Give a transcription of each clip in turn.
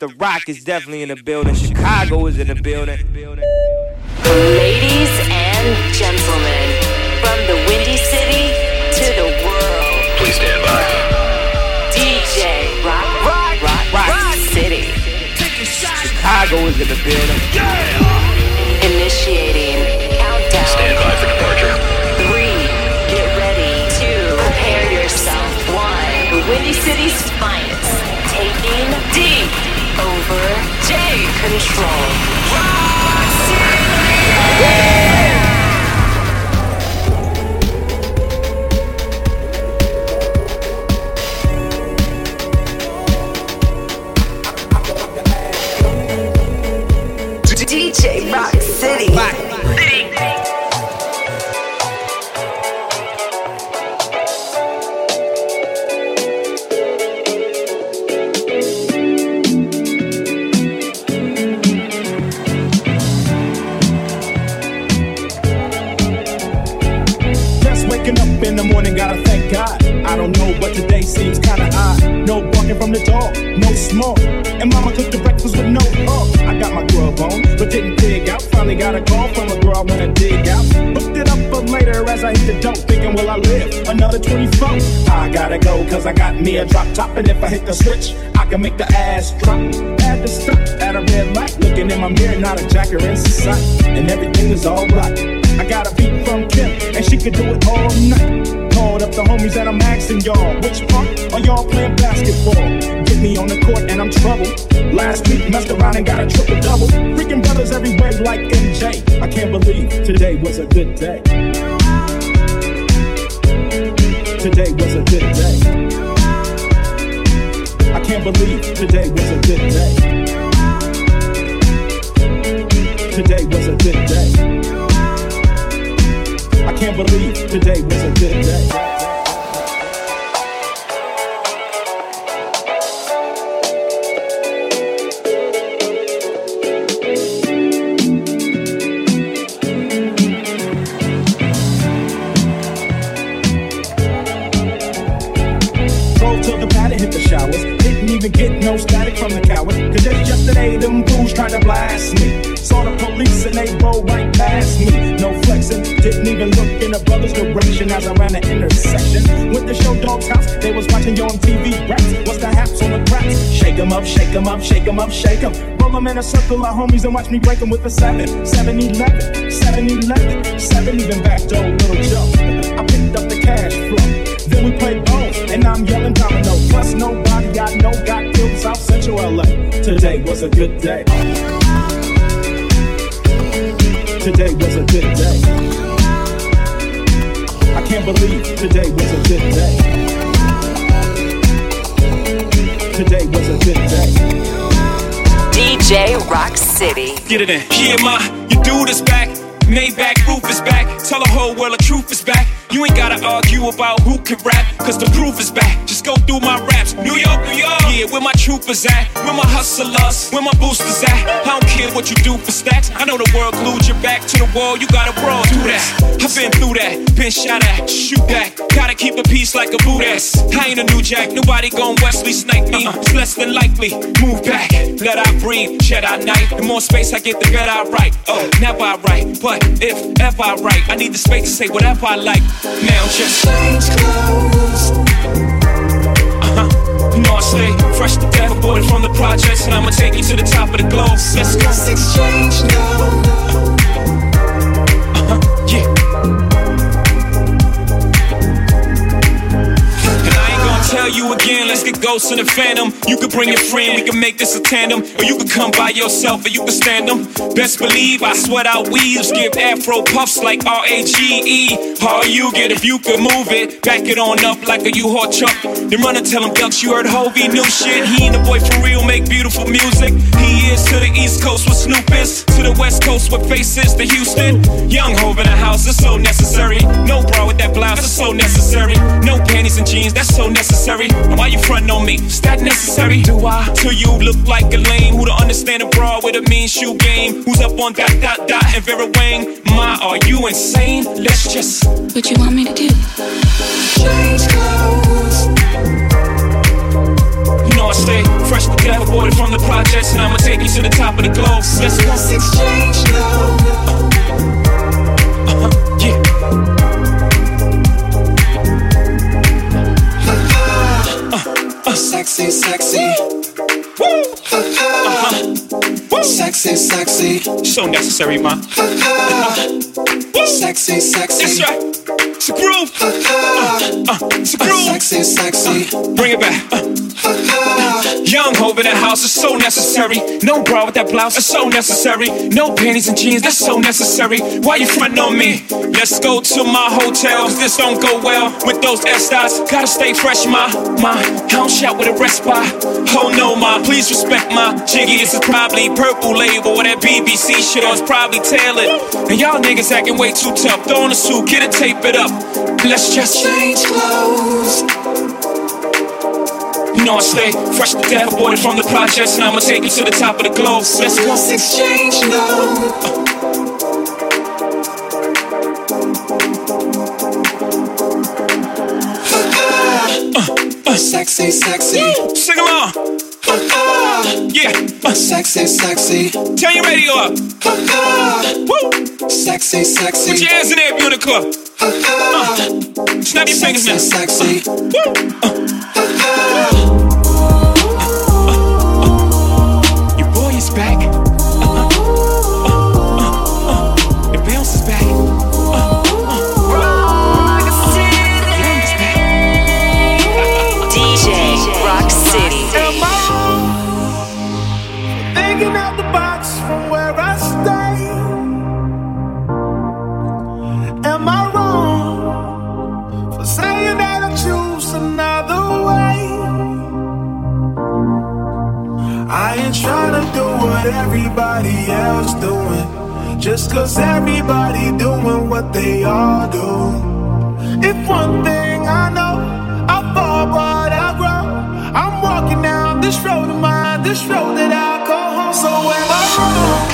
The Rock is definitely in the building. Chicago is in the building. Ladies and gentlemen, from the Windy City to the world. Please stand by. DJ Rock, Rock, Rock, Rock, Rock City. Chicago is in the building. Initiating countdown. Stand by for departure. Three. Get ready. Two. Prepare yourself. One. The Windy City's finest. Taking D over J control. Rock City. DJ Rock City. Dope, thinking, will I live another 24? I gotta go, cause I got me a drop top. And if I hit the switch, I can make the ass drop. Had the stop at a red light, looking in my mirror, not a jacker in sight. And everything is alright. I got a beat from Kim, and she could do it all night. Called up the homies and I'm asking y'all, which part are y'all playing basketball? Get me on the court and I'm trouble. Last week messed around and got a triple double. Freaking brothers everywhere like MJ. I can't believe today was a good day. Today was a good day. I can't believe today was a good day. Today was a good day. I can't believe today was a good day. 'Em up, shake 'em up, shake 'em up, shake 'em. Roll 'em in a circle of homies and watch me break break 'em with a 7. 7 11, 7 11, 7 even back door, little Joe. I picked up the cash flow. Then we played bones, and I'm yelling domino. Plus, nobody I know got killed South Central LA. Today was a good day. Today was a good day. I can't believe today was a good day. Today was a good day. DJ Rock City. Get it in. Yeah, ma, your dude is back. Maybach roof is back. Tell the whole world the truth is back. You ain't gotta argue about who can rap, cause the proof is back. Just go through my raps. New York, New York. Yeah, where my troopers at? Where my hustlers? Where my boosters at? I don't care what you do for stacks. I know the world glued your back to the wall. You gotta brawl through that. I've been through that. Been shot at. Shoot back. Gotta keep a peace like a boot ass. I ain't a new jack. Nobody gon' Wesley snipe me. It's less than likely. Move back. Let I breathe. Shed I night. The more space I get, the better I write. Oh, never I write. But if ever I write, I need the space to say whatever I like. Now just change clothes. Stay fresh to death, aborted from the projects, and I'ma take you to the top of the globe. Let's go. exchange now. You again, let's get ghosts in the phantom. You could bring your friend, we can make this a tandem. Or you could come by yourself, or you can stand them. Best believe I sweat out weaves, give afro puffs like R A G E. How you get if you could move it? Back it on up like a U-Haul truck. Then run and tell him, Ducks, you heard Hova, new shit. He and the boy for real, make beautiful music. He is to the East Coast with Snoop is, to the West Coast with faces to Houston. Young Hov in the house, it's so necessary. No bra with that blouse, it's so necessary. No panties and jeans, that's so necessary. And why you front on me? Is that necessary? Do I? Till you look like a lame who don't understand a bra with a mean shoe game. Who's up on dot dot dot and Vera Wang? My, are you insane? Let's just What you want me to do? change clothes. You know I stay fresh to death, aborted from the projects, and I'ma take you to the top of the globe. Let's, let's exchange love. Uh-huh, yeah. Uh, sexy, sexy. Woo! Uh-huh. Sexy, sexy. So necessary, man. Uh-huh. Sexy, sexy. That's right. It's a groove. Uh, uh, it's a groove. Sexy, sexy. Bring it back. Uh. Young Hov in the house is so necessary. No bra with that blouse is so necessary. No panties and jeans, that's so necessary. Why you frontin' on me? Let's go to my hotel. Cause this don't go well with those Estes. Gotta stay fresh, my, my. I don't shout with a by. Oh no, my. Please respect my jiggy. This is probably purple label or that BBC shit, or it's probably tailored. And y'all niggas acting way too tough. Throw on a suit, get it, tape it up. Let's just change clothes. You know I stay fresh to death, aborted from the projects, and I'ma take you to the top of the globe. Let's go. Let's exchange love. Uh, uh, sexy, sexy. Sing along. Uh. Uh, sexy, sexy. Turn your radio up. Woo. Sexy, sexy. Put your hands in there if you're in the club. Uh, snap your fingers now. Sexy, sexy. Woo. Your what everybody else doing. Just cause everybody doing what they all do. If one thing I know, I fall but I grow. I'm walking down this road of mine, this road that I call home. So am I wrong?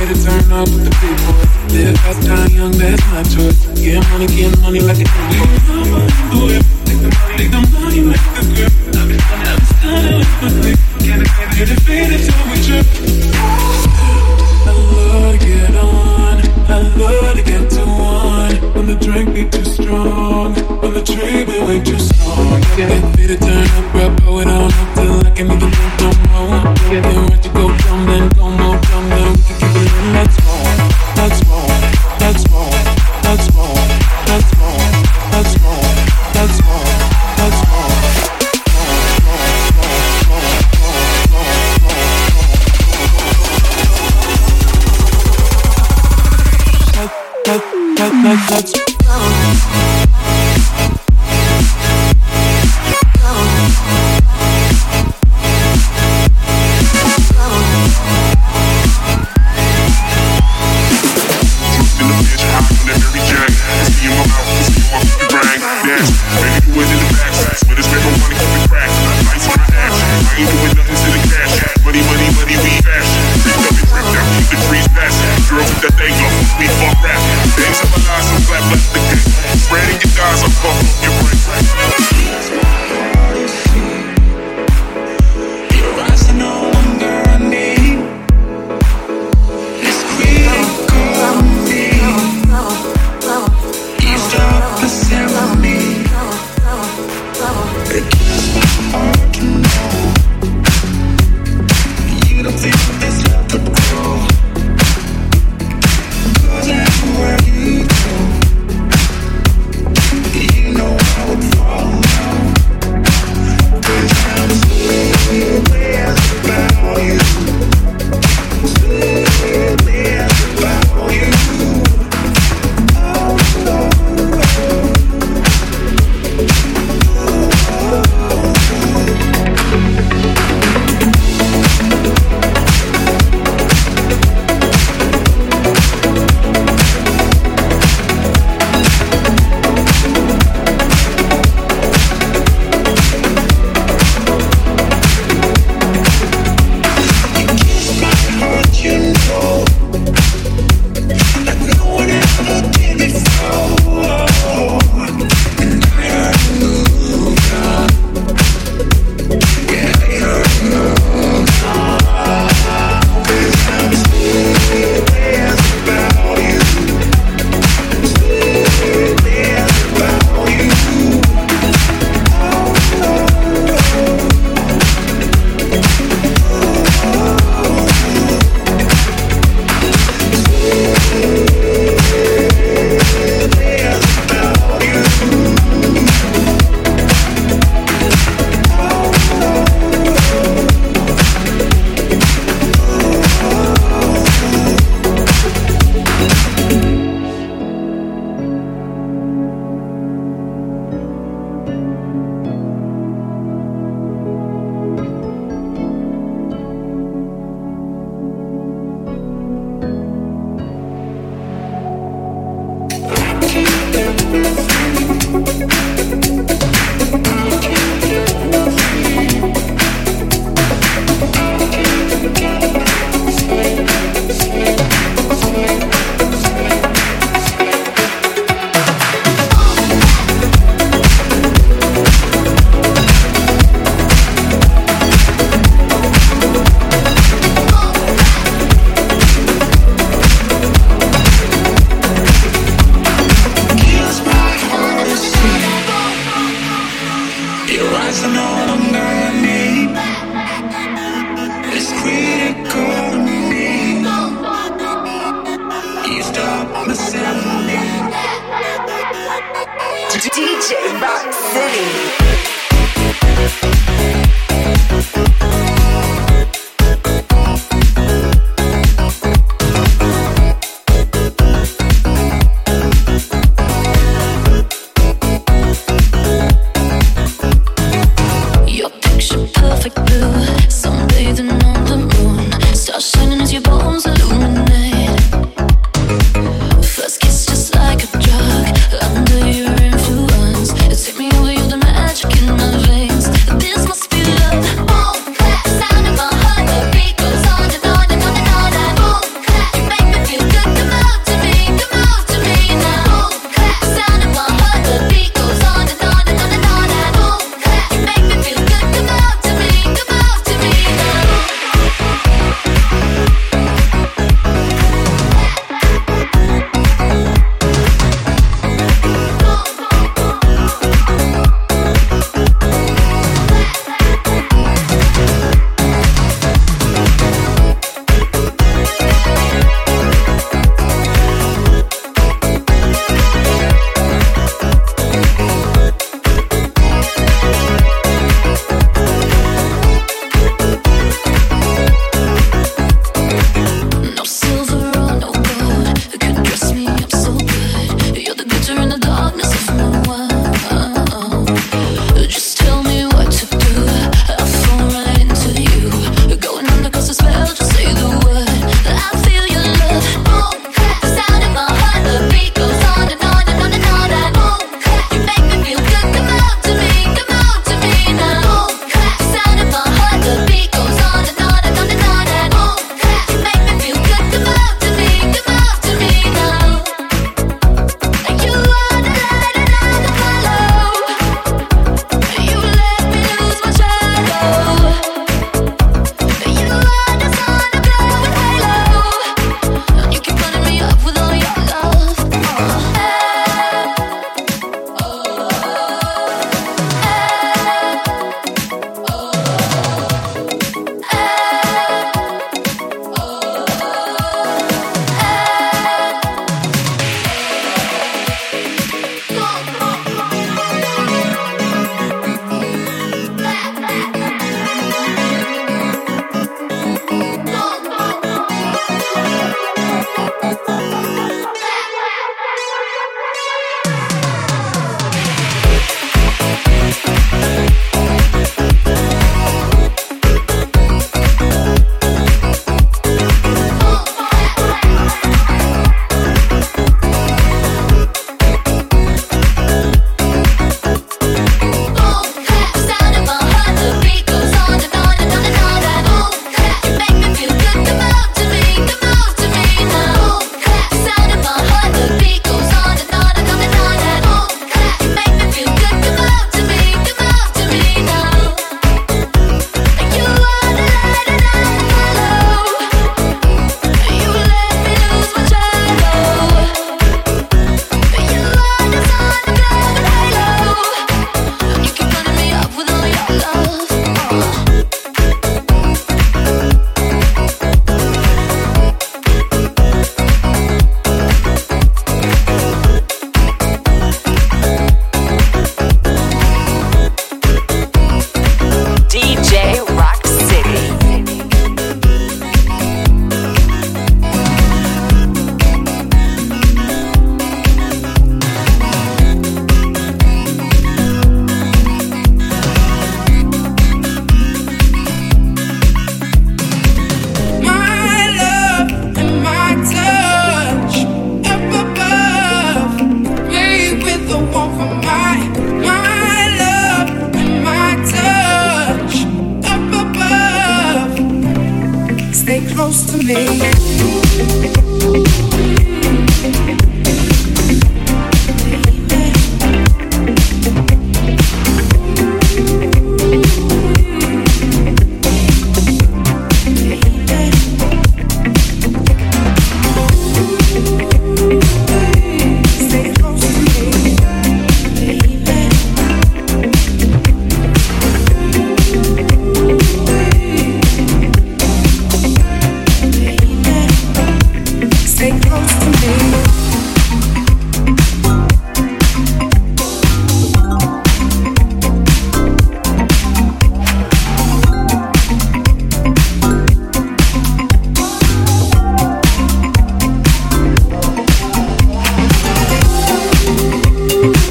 pay to turn up with the people. Live fast, die young, that's my choice. Get money, get money like a movie. Take the money, take the money, make the grip. I've been stunning, I've been stunning with my Thank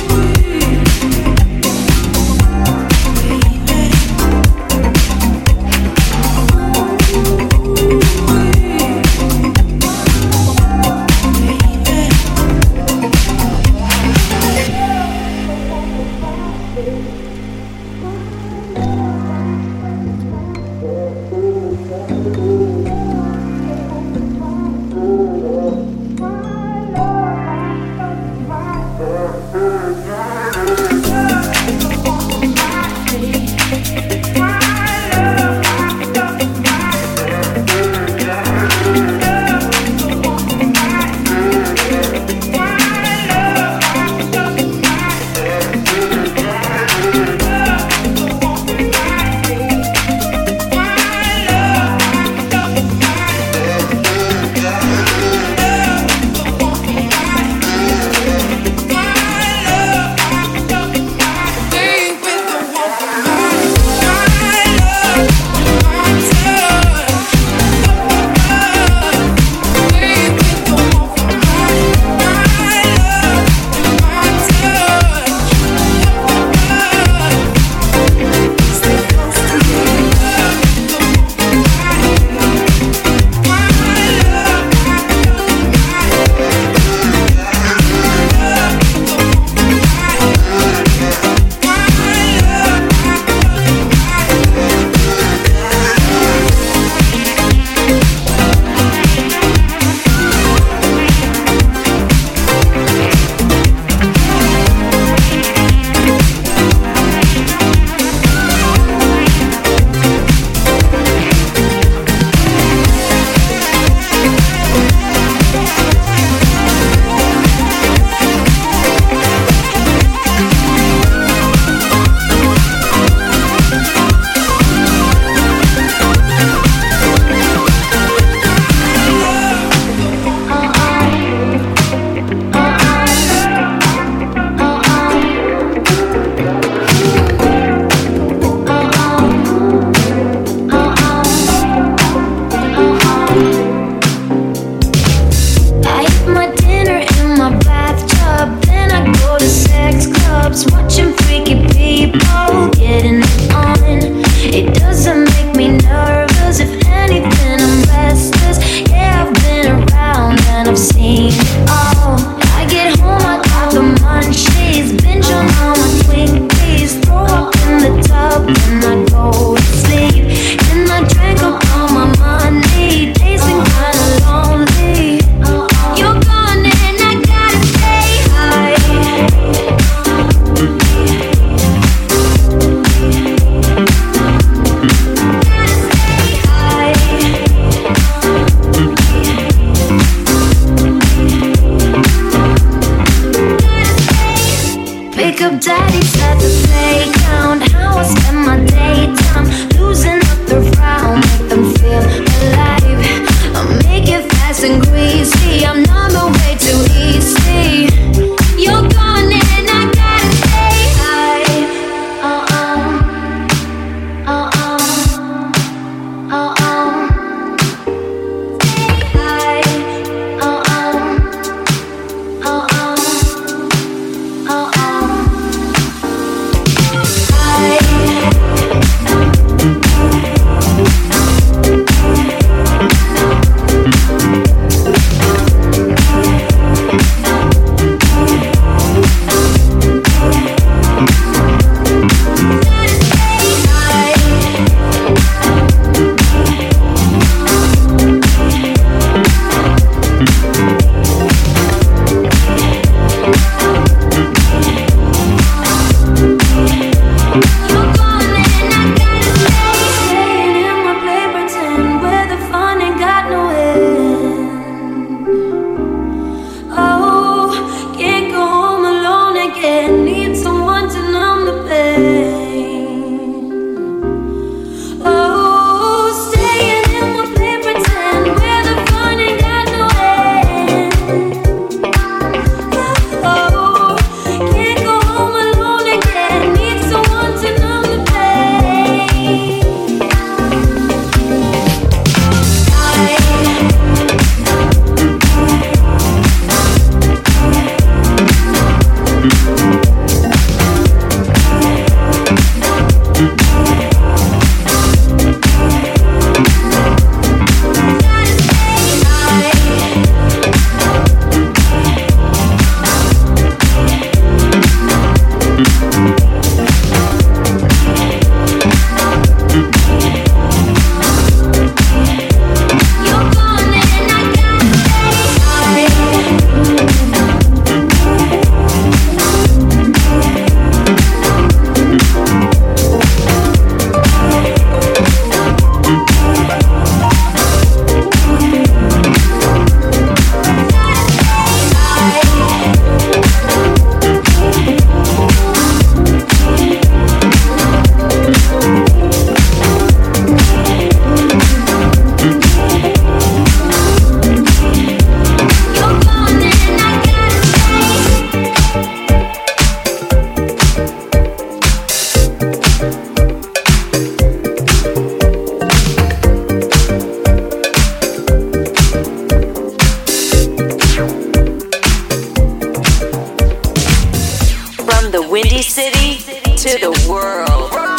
Windy City to the world.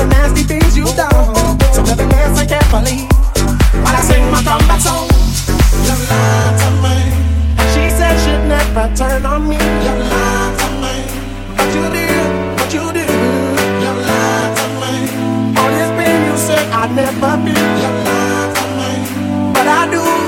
the nasty things you've done. So never listen carefully while I sing my comeback song. She said she'd never turn on me. To. But you but you All you said I'd never be. Your lied to me. But I do.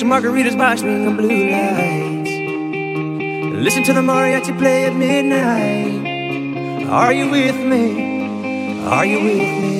Some margaritas by swinging blue lights. Listen to the mariachi play at midnight. Are you with me? Are you with me?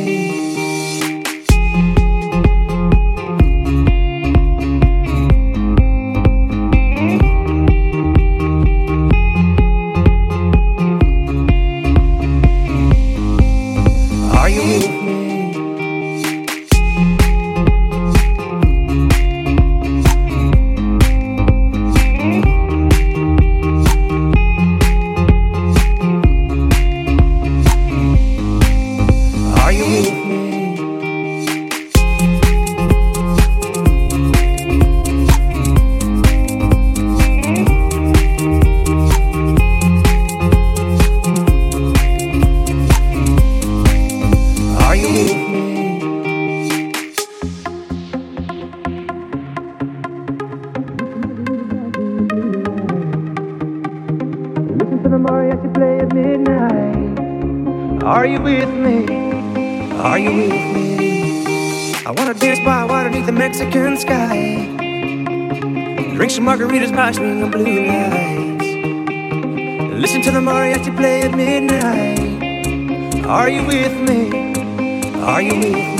Some margaritas by swinging blue lights. Listen to the mariachi play at midnight. Are you with me? Are you with me?